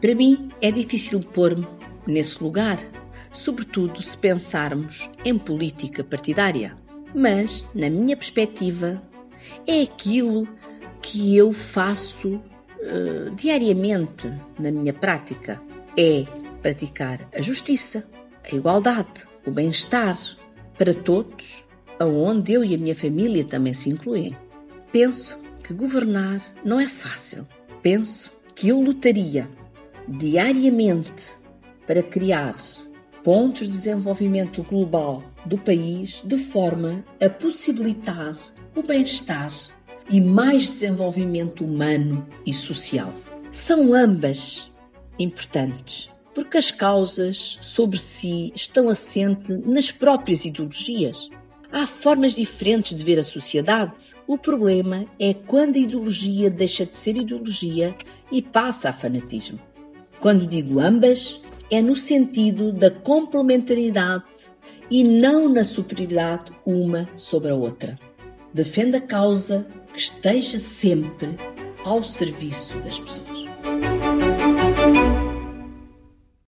Para mim, é difícil pôr-me nesse lugar, sobretudo se pensarmos em política partidária. Mas, na minha perspectiva, é aquilo que eu faço uh, diariamente na minha prática. É praticar a justiça, a igualdade, o bem-estar para todos, aonde eu e a minha família também se incluem. Penso que governar não é fácil. Penso que eu lutaria diariamente para criar pontos de desenvolvimento global do país de forma a possibilitar o bem-estar e mais desenvolvimento humano e social. São ambas importantes, porque as causas sobre si estão assentes nas próprias ideologias. Há formas diferentes de ver a sociedade. O problema é quando a ideologia deixa de ser ideologia e passa a fanatismo. Quando digo ambas, é no sentido da complementaridade e não na superioridade uma sobre a outra. Defenda a causa que esteja sempre ao serviço das pessoas.